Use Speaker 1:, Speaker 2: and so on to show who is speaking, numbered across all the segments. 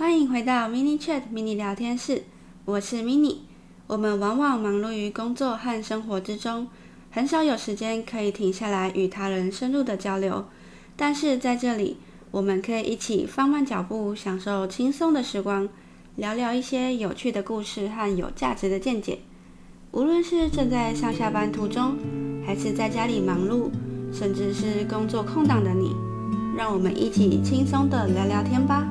Speaker 1: 欢迎回到 Mini Chat Mini 聊天室，我是 Mini。我们往往忙碌于工作和生活之中，很少有时间可以停下来与他人深入的交流。但是在这里，我们可以一起放慢脚步，享受轻松的时光，聊聊一些有趣的故事和有价值的见解。无论是正在上下班途中，还是在家里忙碌，甚至是工作空档的你，让我们一起轻松的聊聊天吧。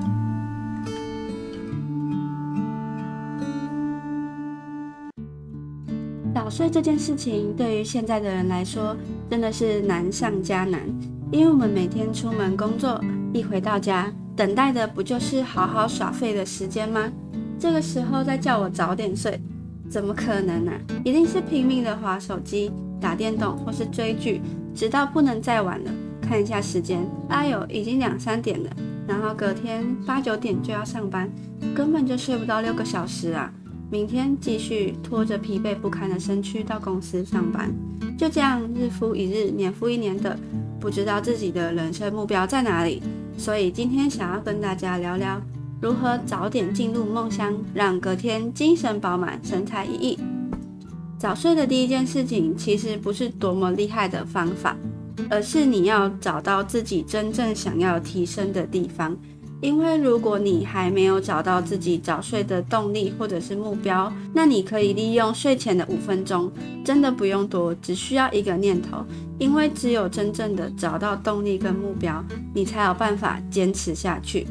Speaker 1: 早睡这件事情，对于现在的人来说，真的是难上加难，因为我们每天出门工作，一回到家，等待的不就是好好耍废的时间吗？这个时候再叫我早点睡。怎么可能呢、一定是拼命的划手机、打电动或是追剧，直到不能再玩了。看一下时间，哎呦，已经两三点了。然后隔天八九点就要上班，根本就睡不到六个小时啊！明天继续拖着疲惫不堪的身躯到公司上班，就这样日复一日、年复一年的，不知道自己的人生目标在哪里。所以今天想要跟大家聊聊。如何早点进入梦乡，让隔天精神饱满、神采奕奕？早睡的第一件事情，其实不是多么厉害的方法，而是你要找到自己真正想要提升的地方。因为如果你还没有找到自己早睡的动力或者是目标，那你可以利用睡前的五分钟，真的不用多，只需要一个念头。因为只有真正的找到动力跟目标，你才有办法坚持下去。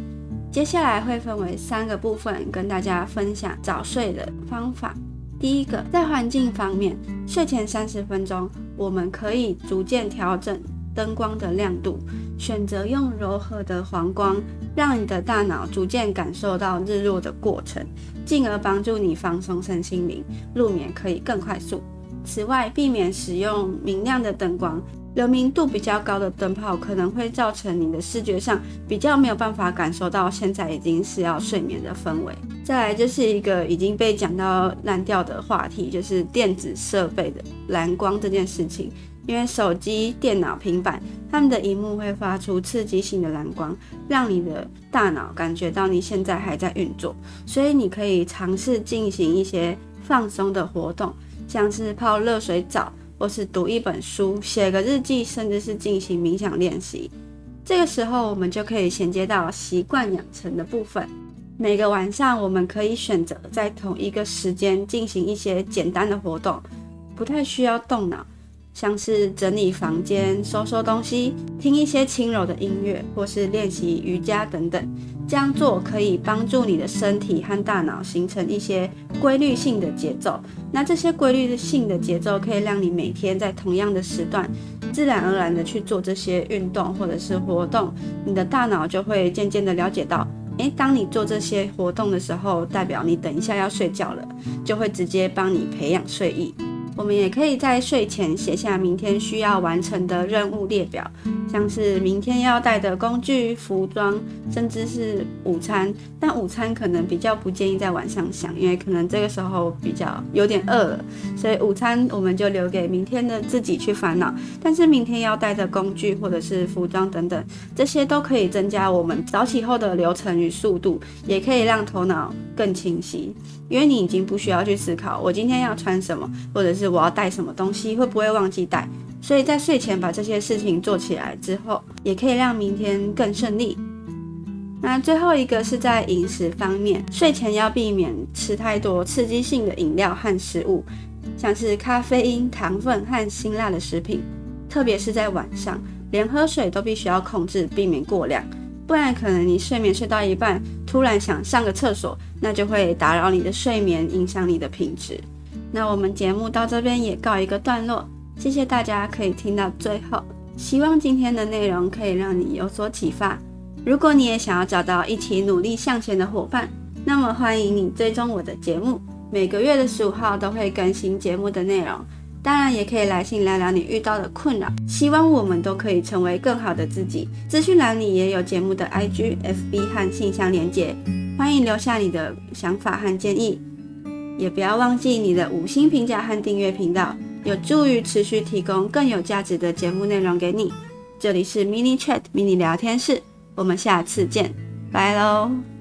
Speaker 1: 接下来会分为三个部分，跟大家分享早睡的方法。第一个，在环境方面，睡前三十分钟，我们可以逐渐调整灯光的亮度，选择用柔和的黄光，让你的大脑逐渐感受到日落的过程，进而帮助你放松身心灵，入眠可以更快速。此外，避免使用明亮的灯光。流明度比较高的灯泡可能会造成你的视觉上比较没有办法感受到现在已经是要睡眠的氛围。再来就是一个已经被讲到烂掉的话题，就是电子设备的蓝光这件事情。因为手机、电脑、平板，它们的荧幕会发出刺激性的蓝光，让你的大脑感觉到你现在还在运作。所以你可以尝试进行一些放松的活动，像是泡热水澡。或是读一本书、写个日记，甚至是进行冥想练习。这个时候，我们就可以衔接到习惯养成的部分。每个晚上，我们可以选择在同一个时间进行一些简单的活动，不太需要动脑。像是整理房间、收收东西、听一些轻柔的音乐，或是练习瑜伽等等。这样做可以帮助你的身体和大脑形成一些规律性的节奏。那这些规律性的节奏可以让你每天在同样的时段，自然而然的去做这些运动或者是活动。你的大脑就会渐渐的了解到，诶，当你做这些活动的时候，代表你等一下要睡觉了，就会直接帮你培养睡意。我们也可以在睡前写下明天需要完成的任务列表，像是明天要带的工具、服装，甚至是午餐。但午餐可能比较不建议在晚上想，因为可能这个时候比较有点饿了，所以午餐我们就留给明天的自己去烦恼。但是明天要带的工具或者是服装等等，这些都可以增加我们早起后的流程与速度，也可以让头脑更清晰。因为你已经不需要去思考我今天要穿什么，或者是我要带什么东西，会不会忘记带。所以在睡前把这些事情做起来之后，也可以让明天更顺利。那最后一个是在饮食方面，睡前要避免吃太多刺激性的饮料和食物，像是咖啡因、糖分和辛辣的食品，特别是在晚上，连喝水都必须要控制，避免过量。不然可能你睡眠睡到一半，突然想上个厕所，那就会打扰你的睡眠，影响你的品质。那我们节目到这边也告一个段落，谢谢大家可以听到最后，希望今天的内容可以让你有所启发。如果你也想要找到一起努力向前的伙伴，那么欢迎你追踪我的节目，每个月的十五号都会更新节目的内容。当然也可以来信聊聊你遇到的困扰，希望我们都可以成为更好的自己。资讯栏里也有节目的 IG、FB 和信箱连接，欢迎留下你的想法和建议，也不要忘记你的五星评价和订阅频道，有助于持续提供更有价值的节目内容给你。这里是 Mini Chat Mini 聊天室，我们下次见，拜喽。